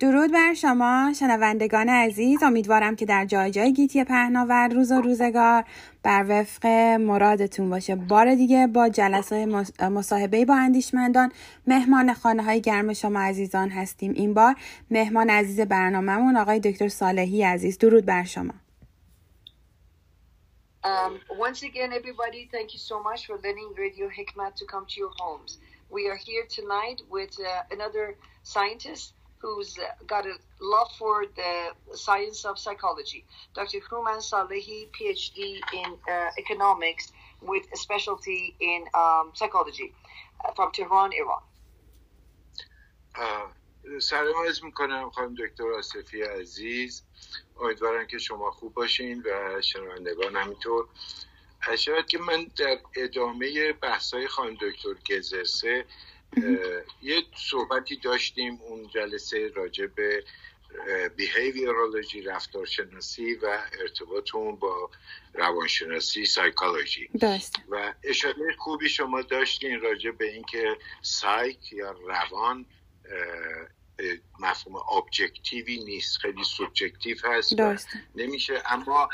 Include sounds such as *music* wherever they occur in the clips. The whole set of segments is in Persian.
درود بر شما شنوندگان عزیز. امیدوارم که در جای جای گیتی پهناور روز و روزگار بر وفق مرادتون باشه. بار دیگه با جلسه مصاحبه با اندیشمندان مهمان خانه های گرم شما عزیزان هستیم. این بار مهمان عزیز برنامهمون آقای دکتر صالحی عزیز. درود بر شما. Um, once again, everybody, thank you so much for letting Radio Hikmat to come to your homes. We are here tonight with uh, another scientist who's got a love for the science of psychology. Dr. Human Salehi, PhD in uh, economics with a specialty in um, psychology uh, from Tehran, Iran. سلام عرض می‌کنم خانم دکتر آصفی عزیز امیدوارم که شما خوب باشین و شنوندگان همینطور شاید که من در ادامه بحثای خانم دکتر گزرسه یه صحبتی داشتیم اون جلسه راجع به behaviorology رفتارشناسی و ارتباط اون با روانشناسی سایکولوژی و اشاره خوبی شما داشتین راجع به اینکه سایک یا روان مفهوم objective ی نیست خیلی subjective هست نمیشه. اما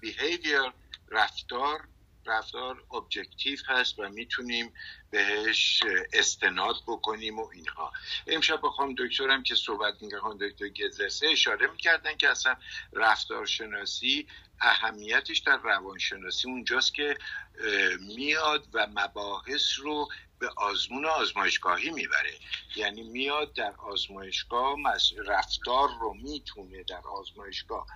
بیهیویر رفتار رفتار ابجکتیو هست و می‌تونیم بهش استناد بکنیم و اینها. امشب بخوام دکترم که صحبت میگه خانم دکتر گزرسه اشاره می‌کردن که اصلا رفتارشناسی اهمیتش در روانشناسی اونجاست که میاد و مباحث رو به آزمون آزمایشگاهی می‌بره. یعنی میاد در آزمایشگاه رفتار رو می‌تونه در آزمایشگاه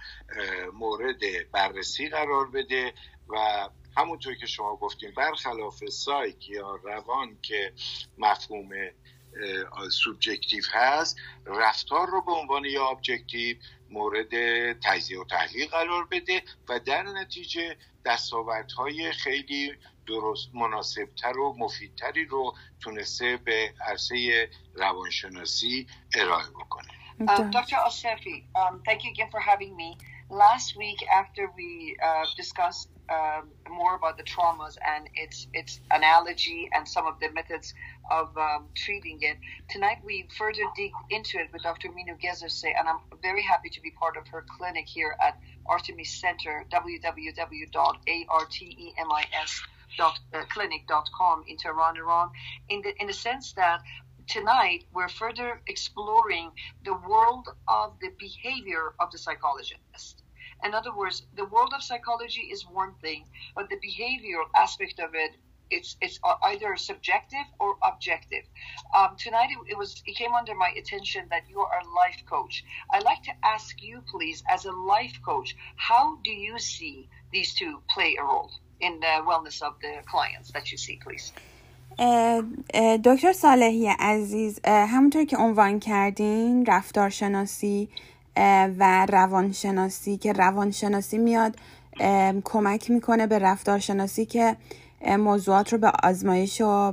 مورد بررسی قرار بده و همونطور که شما گفتیم برخلاف سایک یا روان که مفهوم subjective هست رفتار رو به عنوان یه objective مورد تجزیه و تحلیل قرار بده و در نتیجه دستاوردهای خیلی درست مناسبتر و مفیدتری رو تونسته به عرصه روانشناسی ارائه بکنه Um, Dr. Osefi, um, thank you again for having me. Last week, after we uh, discussed um, more about the traumas and its its analogy and some of the methods of um, treating it. Tonight we further dig into it with Dr. Minu Gezerse, and I'm very happy to be part of her clinic here at Artemis Center, www.artemis.clinic.com in Tehran, Iran, in the in the sense that tonight we're further exploring the world of the behavior of the psychologist in other words, the world of psychology is one thing, but the behavioral aspect of it it's it's either subjective or objective. Um, tonight it, it, was it came under my attention that you are a life coach. I'd like to ask you, please, as a life coach, how do you see these two play a role in the wellness of the clients that you see, please? دکتر صالحی عزیز همونطور که عنوان کردین رفتارشناسی و روانشناسی که روانشناسی میاد کمک می‌کنه به رفتارشناسی که موضوعات رو به آزمایش و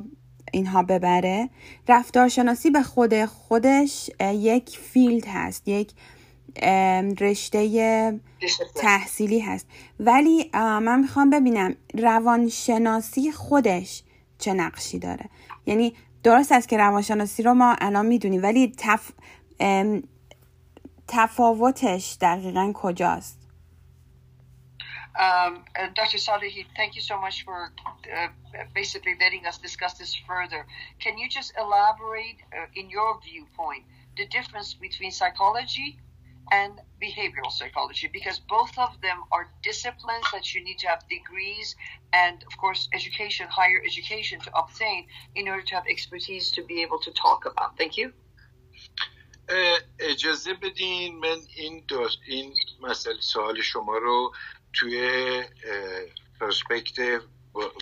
اینها ببره. رفتارشناسی به خود خودش یک فیلد هست یک رشته تحصیلی هست. ولی من می‌خوام ببینم روانشناسی خودش چه نقشی داره. یعنی درست است که روانشناسی رو ما الان می‌دونیم ولی تف... تفاوتش دقیقا کجاست Um, uh, Dr. Salehi, thank you so much for uh, basically letting us discuss this further. Can you just elaborate, uh, in your viewpoint, the difference between psychology and behavioral psychology? Because both of them are disciplines that you need to have degrees and, of course, education, higher education to obtain in order to have expertise to be able to talk about. Thank you. اجازه بدین من این این مسئله سوال شما رو توی پرسپکت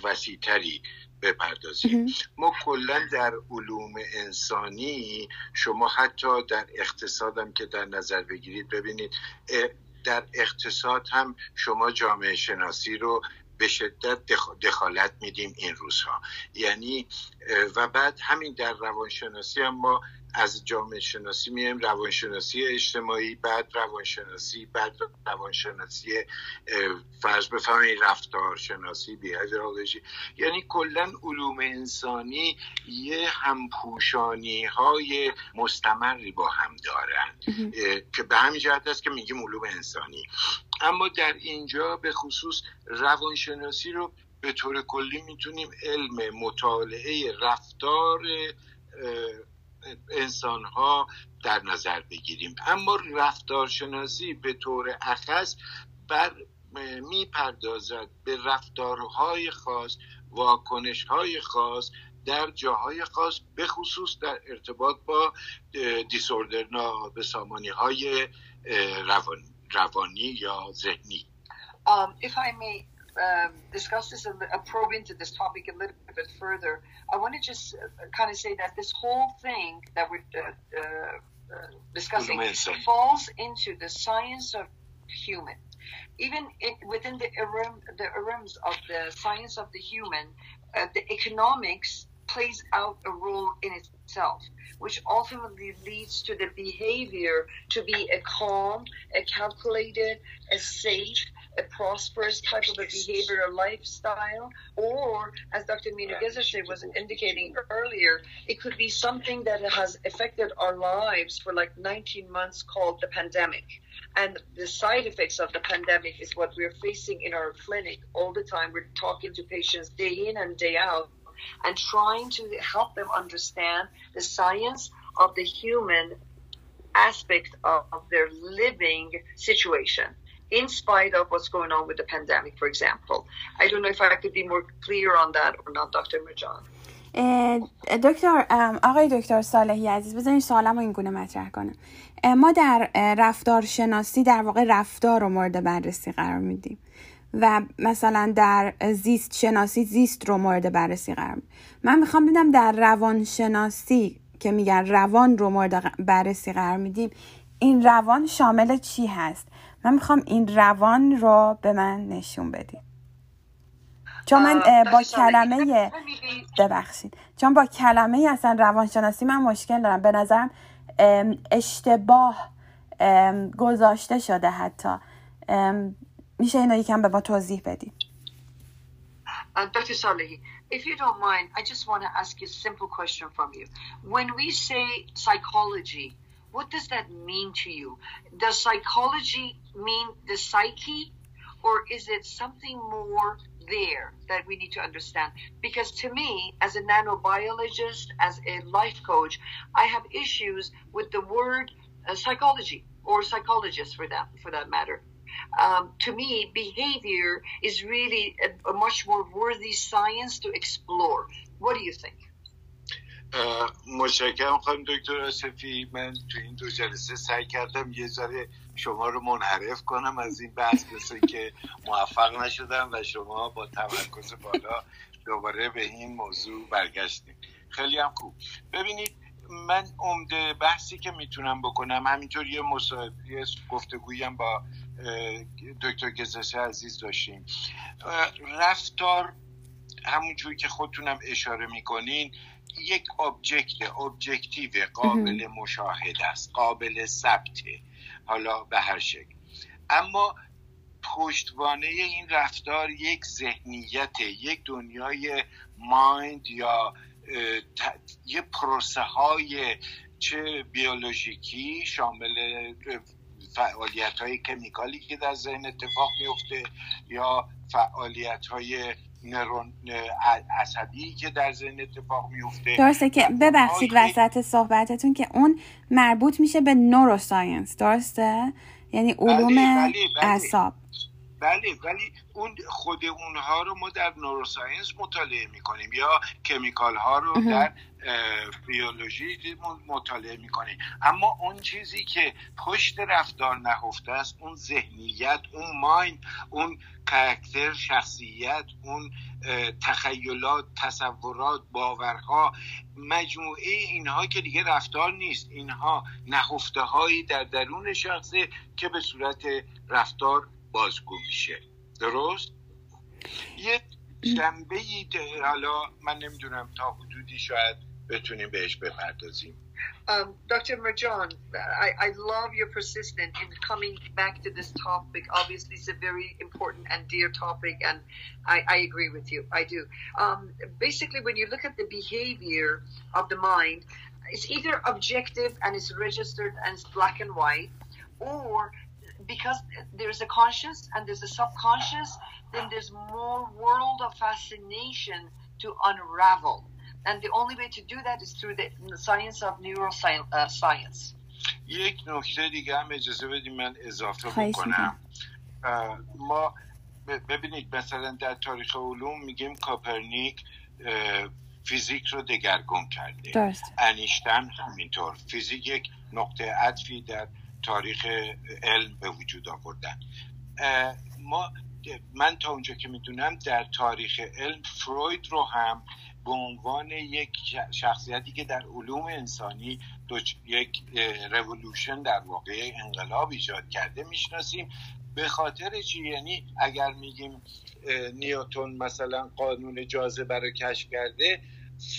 وسیعتری بپردازیم. ما کلا در علوم انسانی شما حتی در اقتصادم که در نظر بگیرید ببینید در اقتصاد هم شما جامعه شناسی رو به شدت دخالت میدیم این روزها. یعنی و بعد همین در روانشناسی هم ما از جامعه شناسی میایم روانشناسی اجتماعی بعد روانشناسی بعد روانشناسی فرض بفهمید رفتار شناسی یعنی کلا علوم انسانی یه همپوشانی های مستمری با هم دارن. که به همین جهت است که میگیم علوم انسانی. اما در اینجا به خصوص روانشناسی رو به طور کلی می‌تونیم علم مطالعه رفتار انسان ها در نظر بگیریم. اما رفتارشناسی به طور اخص بر می‌پردازد به رفتارهای خاص واکنش های خاص در جاهای خاص به خصوص در ارتباط با دیسوردر به سامانی های روانی. یا ذهنی um, if I may um, discuss this, a, a probe into this topic a little bit further, I want to just uh, kind of say that this whole thing that we're uh, uh, discussing falls into the science of human. Even in, within the, the realms of the science of the human, uh, the economics plays out a role in itself, which ultimately leads to the behavior to be a calm, a calculated, a safe, a prosperous type of a behavioral lifestyle, or as Dr. Mina Gezeshe was indicating earlier, it could be something that has affected our lives for like 19 months called the pandemic. And the side effects of the pandemic is what we're facing in our clinic all the time. We're talking to patients day in and day out and trying to help them understand the science of the human aspect of, their living situation in spite of what's going on with the pandemic, for example. I don't know if I could be more clear on that or not, Dr. Mirjan. دکتر آقای دکتر صالحی عزیز بذارین سوالم رو این گونه مطرح کنم ما در رفتار شناسی در واقع رفتار رو مورد بررسی قرار میدیم و مثلا در زیست شناسی زیست رو مورد بررسی قرار من می‌خوام بدم در روان شناسی که میگن روان رو مورد بررسی قرار میدیم این روان شامل چی هست؟ من می‌خوام این روان رو به من نشون بدیم چون من با کلمه ببخشید. چون با کلمه اصلا روانشناسی من مشکل دارم. به نظرم اشتباه گذاشته شده حتی. میشه اینو یکم به ما توضیح بدید Dr. Salehi, if you don't mind, I just want to ask you a simple question from you. When we say psychology, what does that mean to you? Does psychology mean the psyche, or is it something more there that we need to understand? Because to me, as a nanobiologist, as a life coach, I have issues with the word uh, psychology or psychologist for that for that matter. Um, to me, behavior is really a, a, much more worthy science to explore. What do you think? متشکرم خانم دکتر آسفی من تو این دو جلسه سعی کردم یه ذره شما رو منحرف کنم از این بحث مثل که موفق نشدم و شما با تمرکز بالا دوباره به این موضوع برگشتیم خیلی هم خوب ببینید من عمده بحثی که می‌تونم بکنم همینطور یه مصاحبه گفتگویم با دکتر گزسه عزیز داشتیم. رفتار همونجوری که خودتونم اشاره می‌کنین یک object objective قابل مشاهده است قابل ثبته حالا به هر شکل. اما پشتوانه این رفتار یک ذهنیت یک دنیای مایند یا یه پروسه های چه بیولوژیکی شامل فعالیت های کمیکالی که در ذهن اتفاق میفته یا فعالیت های نرون عصبی که در ذهن اتفاق میفته درسته که ببخشید وسط صحبتتون که اون مربوط میشه به نوروساینس درسته؟ یعنی علوم بله، اعصاب. بله ولی اون خود اونها رو ما در نوروساینس مطالعه می‌کنیم یا کمیکال ها رو در بیولوژی مطالعه می‌کنیم. اما اون چیزی که پشت رفتار نهفته است اون ذهنیت اون ماین اون کرکتر شخصیت اون تخیلات تصورات باورها مجموعه اینها که دیگه رفتار نیست. اینها نهفته هایی در درون شخصه که به صورت رفتار بازگو میشه درست یه جنبه حالا من نمیدونم تا حدودی شاید بتونیم بهش بپردازیم Um, Dr. Marjan, I, I, love your persistence in coming back to this topic. Obviously, it's a very important and dear topic, and I, I agree with you. I do. Um, basically, when you look at the behavior of the mind, it's either objective and it's registered and it's black and white, or because there's a conscious and there's a subconscious, then there's more world of fascination to unravel. And the only way to do that is through the science of neuroscience. یک نکته دیگه هم اجازه بدیم من اضافه بکنم ما ببینید مثلا در تاریخ علوم میگیم کاپرنیک فیزیک رو دگرگون کرده درست. انیشتن همینطور فیزیک یک نقطه عطفی در تاریخ علم به وجود آوردن. ما من تا اونجا که می‌دونم در تاریخ علم فروید رو هم به عنوان یک شخصیتی که در علوم انسانی یک رولوشن در واقع انقلاب ایجاد کرده می‌شناسیم. به خاطر چی؟ یعنی اگر میگیم نیوتون مثلا قانون جاذبه رو کشف کرده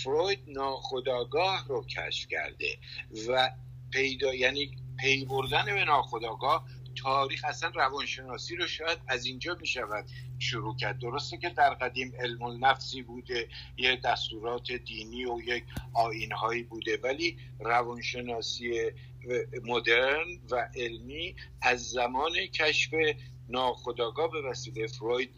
فروید ناخداگاه رو کشف کرده و پیدا یعنی پی بردن به ناخداگاه تاریخ اصلا روانشناسی رو شاید از اینجا می شود شروع کرد. درسته که در قدیم علم النفسی بوده یه دستورات دینی و یک آینهایی بوده ولی روانشناسی مدرن و علمی از زمان کشف ناخداگاه به وسیله فروید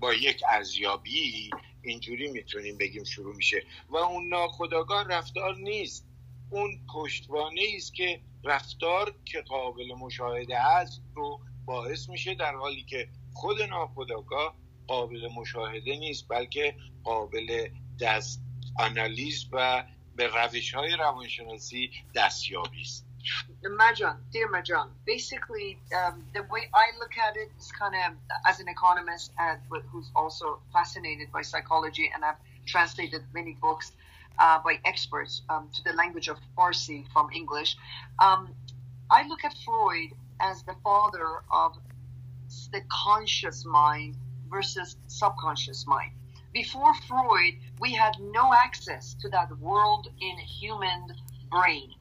با یک ارزیابی اینجوری می‌تونیم بگیم شروع میشه. و اون ناخداگاه رفتار نیست. اون پشتوانه است که رفتار که قابل مشاهده است رو باعث میشه در حالی که خود ناخداگاه قابل مشاهده نیست بلکه قابل دست آنالیز و به روش های روانشناسی دستیابی است. Majan, dear Majan, basically um, the way I look at it is kind of as an economist and who's also fascinated by psychology and I've translated many books uh, by experts um, to the language of Farsi from English. Um, I look at Freud as the father of the conscious mind versus subconscious mind. Before Freud, we had no access to that world in human brain.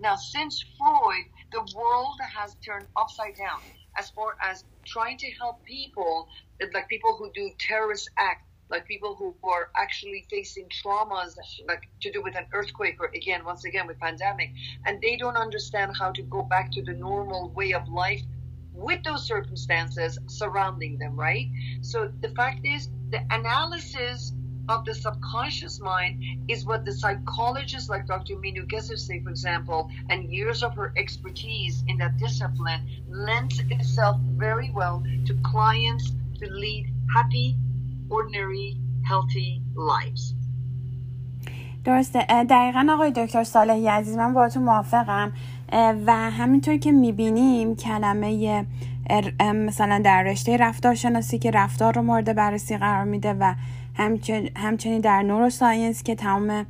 Now, since Freud, the world has turned upside down as far as trying to help people, like people who do terrorist acts, like people who are actually facing traumas like to do with an earthquake or again once again with pandemic and they don't understand how to go back to the normal way of life with those circumstances surrounding them right so the fact is the analysis of the subconscious mind is what the psychologists like Dr. Minu Gesser say, for example, and years of her expertise in that discipline lends itself very well to clients to lead happy ordinary healthy lives. درسته. دقیقا آقای دکتر صالحی عزیز من با تو موافقم و همینطور که می‌بینیم کلمه مثلا در رشته رفتارشناسی که رفتار رو مورد بررسی قرار میده و همچنین در نوروساینس که تمام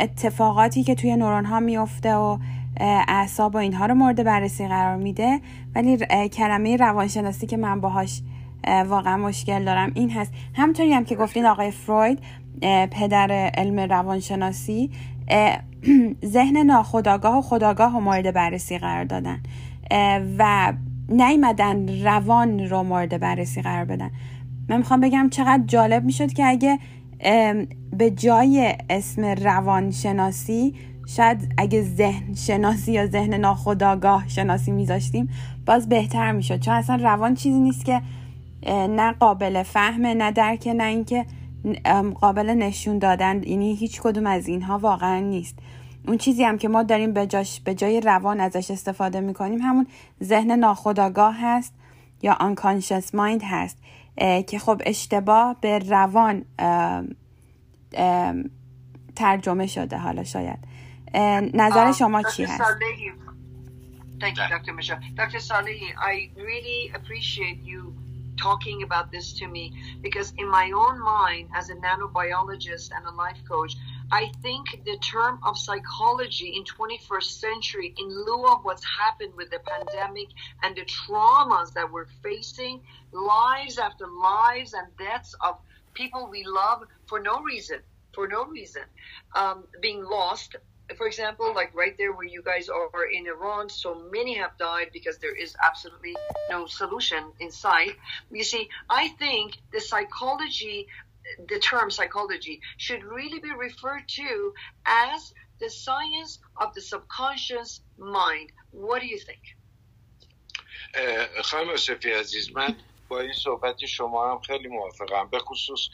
اتفاقاتی که توی نورون ها میفته و اعصاب و اینها رو مورد بررسی قرار میده. ولی کلمه روانشناسی که من باهاش واقعا مشکل دارم. این هست. همطوری هم که گفتین آقای فروید پدر علم روانشناسی *clears throat* ذهن ناخداگاه و خداگاه و مورد بررسی قرار دادن. و نیمدن روان رو مورد بررسی قرار بدن. من می‌خوام بگم چقدر جالب می‌شد که اگه به جای اسم روانشناسی شاید اگه ذهن شناسی یا ذهن ناخداگاه شناسی میذاشتیم باز بهتر می‌شد. چون اصلا روان چیزی نیست که نه قابل فهمه نه درک نه اینکه قابل نشون دادن یعنی هیچ کدوم از اینها واقعا نیست اون چیزی هم که ما داریم به, جاش به جای روان ازش استفاده می‌کنیم همون ذهن ناخداگاه هست یا unconscious mind هست که خب اشتباه به روان ترجمه شده حالا شاید نظر شما چی هست Thank you, Dr. Michelle. Dr. Salehi, I really appreciate you talking about this to me because in my own mind as a nanobiologist and a life coach i think the term of psychology in 21st century in lieu of what's happened with the pandemic and the traumas that we're facing lives after lives and deaths of people we love for no reason for no reason. Um, being lost, for example, like right there where you guys are in Iran, so many have died because there is absolutely no solution in sight. You see, I think the psychology, the term psychology, should really be referred to as the science of the subconscious mind. What do you think? خانم صفی عزیز من با این صحبت شما هم خیلی موافقم به خصوص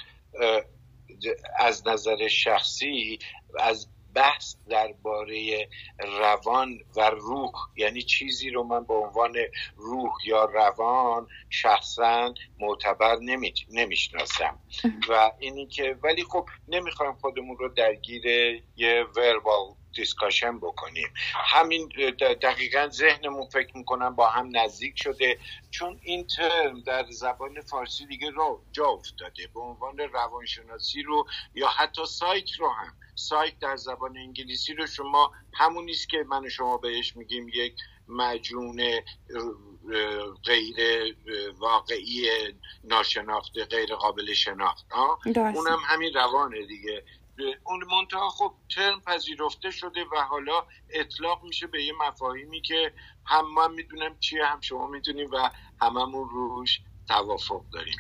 از نظر شخصی از بحث درباره روان و روح. یعنی چیزی رو من به عنوان روح یا روان شخصا معتبر نمی‌شناسم. و اینی که ولی خب نمی‌خوایم خودمون رو درگیر یه verbal discussion بکنیم. همین دقیقا ذهنمون فکر می‌کنم با هم نزدیک شده. چون این ترم در زبان فارسی دیگه رو جا افتاده. به عنوان روانشناسی رو یا حتی سایک رو هم. سایت در زبان انگلیسی رو شما همون نیست که من و شما بهش میگیم یک مجون غیر واقعی ناشناخته غیر قابل شناخت. اونم همین روانه دیگه. اون منتها خب ترم پذیرفته شده و حالا اطلاق میشه به یه مفاهیمی که هم من می‌دونم چیه هم شما می‌دونیم و هممون روش توافق داریم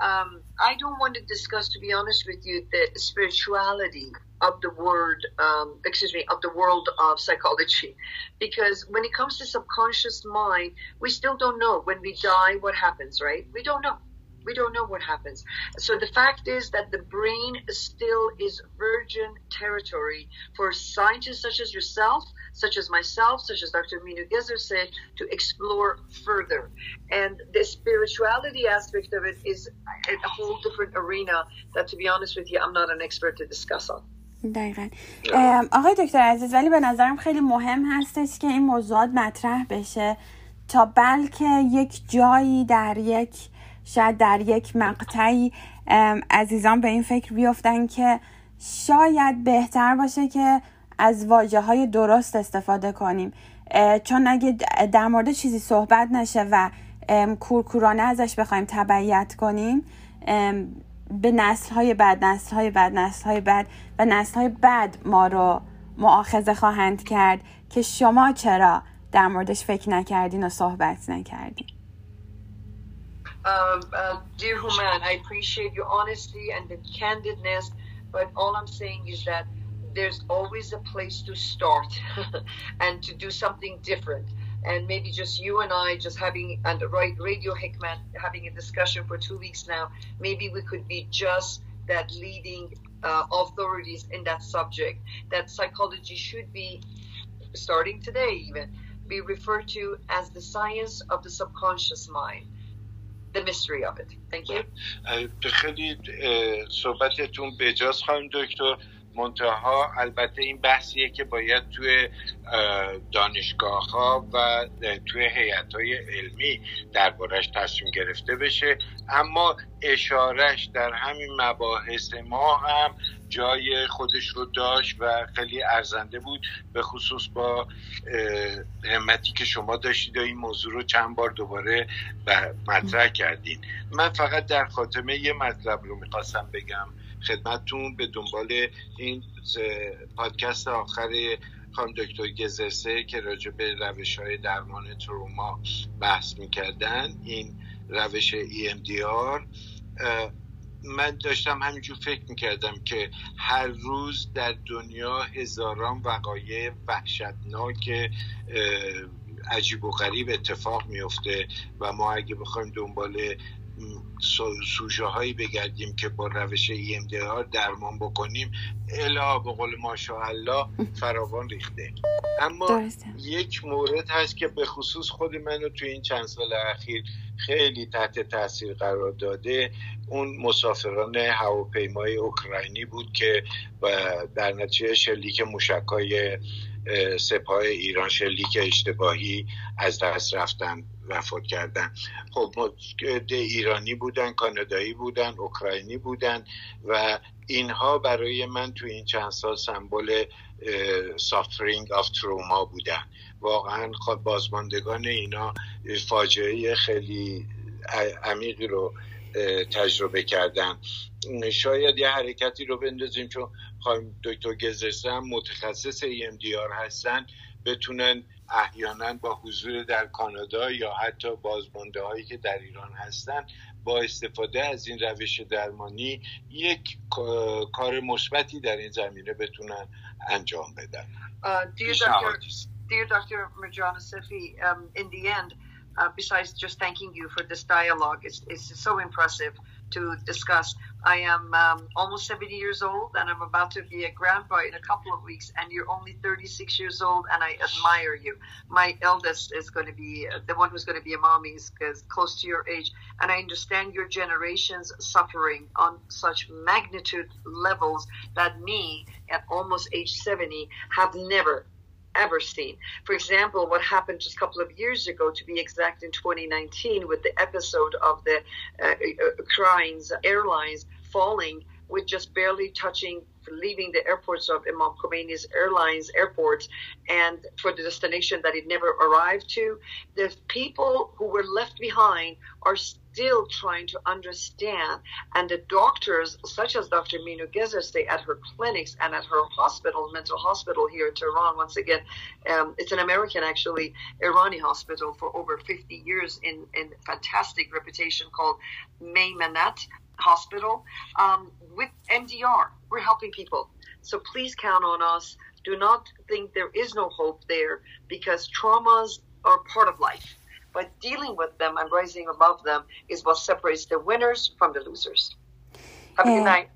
um, I don't want to discuss, to be honest with you, the spirituality of the word, um, excuse me, of the world of psychology, because when it comes to subconscious mind, we still don't know when we die what happens, right? We don't know. We don't know what happens. So the fact is that the brain still is virgin territory for scientists such as yourself, such as myself, such as Dr. Minu Gezer said, to explore further. And the spirituality aspect of it is a whole different arena that, to be honest with you, I'm not an expert to discuss on. دقیقا آقای دکتر عزیز ولی به نظرم خیلی مهم هستش که این موضوعات مطرح بشه تا بلکه یک جایی در یک شاید در یک مقطعی عزیزان به این فکر بیفتن که شاید بهتر باشه که از واجه های درست استفاده کنیم. چون اگه در مورد چیزی صحبت نشه و کورکورانه ازش بخوایم تبعیت کنیم به نسل های بعد نسل های بعد نسل های بعد و نسل های بعد ما رو معاخذه خواهند کرد که شما چرا در موردش فکر نکردین و صحبت نکردین. Um, uh, dear Human, I appreciate your honesty and the candidness, but all I'm saying is that there's always a place to start *laughs* and to do something different. And maybe just you and I just having and right Radio Hickman having a discussion for two weeks now. Maybe we could be just that leading uh, authorities in that subject. That psychology should be starting today, even be referred to as the science of the subconscious mind the mystery of it. Thank you. خیلی صحبتتون بجاست خانم دکتر منتها البته این بحثیه که باید توی دانشگاه ها و توی هیئت های علمی دربارش تصمیم گرفته بشه اما اشارش در همین مباحث ما هم جای خودش رو داشت و خیلی ارزنده بود به خصوص با همتی که شما داشتید و این موضوع رو چند بار دوباره مطرح کردین. من فقط در خاتمه یه مطلب رو می‌خواستم بگم. خدمتتون به دنبال این پادکست آخر خانم دکتر گزرسه که راجع به روش های درمان تروما بحث می‌کردن. این روش EMDR من داشتم همینجور فکر می‌کردم که هر روز در دنیا هزاران وقایع وحشتناک عجیب و غریب اتفاق میفته و ما اگه بخوایم دنبال سوژه هایی بگردیم که با روش EMDR درمان بکنیم الا به قول ماشاءالله فراوان ریخته. اما یک مورد هست که به خصوص خود منو توی این چند سال اخیر خیلی تحت تاثیر قرار داده اون مسافران هواپیمای اوکراینی بود که در نتیجه شلیک موشکای سپاه ایران شلیک اشتباهی از دست رفتن وفات کردن. خب ایرانی بودن کانادایی بودن اوکراینی بودن و اینها برای من تو این چند سال سمبل suffering of trauma بودن. واقعا خب بازماندگان اینا فاجعه خیلی عمیقی رو تجربه کردن. شاید یه حرکتی راه بندازیم چون خانم دکتر گزرسه هم متخصص EMDR هستن بتونن احیانا با حضور در کانادا یا حتی بازمانده هایی که در ایران هستن با استفاده از این روش درمانی یک کار مثبتی در این زمینه بتونن انجام بدن uh, dear, Dr. Marjana Sefi, um, in the end, uh, besides just thanking you for this dialogue, it's, it's so impressive to discuss. I am um, almost 70 years old and I'm about to be a grandpa in a couple of weeks, and you're only 36 years old, and I admire you. My eldest is going to be uh, the one who's going to be a mommy, is, is close to your age, and I understand your generation's suffering on such magnitude levels that me, at almost age 70, have never ever seen. For example, what happened just a couple of years ago, to be exact, in 2019, with the episode of the uh, uh, Airlines falling with just barely touching leaving the airports of Imam Khomeini's airlines airports and for the destination that it never arrived to. The people who were left behind are still trying to understand. And the doctors, such as Dr. Minu Gezerste at her clinics and at her hospital, mental hospital here in Tehran, once again, um, it's an American, actually, Irani hospital for over 50 years in, in fantastic reputation called Maymanat Hospital. Um, with MDR, we're helping people. So please count on us. Do not think there is no hope there because traumas are part of life. But dealing with them and rising above them is what separates the winners from the losers.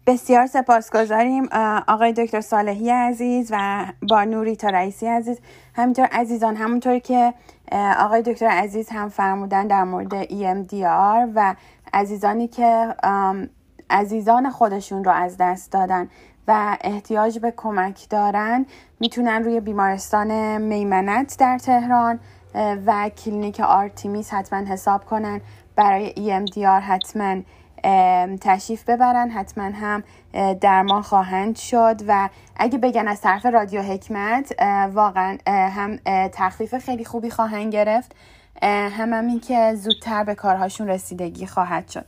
بسیار سپاسگزاریم آقای دکتر صالحی عزیز و با نوریتا رئیسی عزیز همینطور عزیزان همونطور که آقای دکتر عزیز هم فرمودن در مورد EMDR و عزیزانی که عزیزان خودشون رو از دست دادن و احتیاج به کمک دارن می‌تونن روی بیمارستان میمنت در تهران و کلینیک آرتیمیس حتما حساب کنن. برای EMDR حتما تشریف ببرن. حتما هم درمان خواهند شد و اگه بگن از طرف رادیو حکمت واقعا هم تخفیف خیلی خوبی خواهند گرفت. هم همین که زودتر به کارهاشون رسیدگی خواهد شد.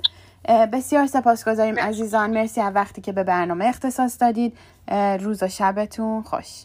بسیار سپاسگزاریم عزیزان. مرسی از وقتی که به برنامه اختصاص دادید. روز و شبتون خوش.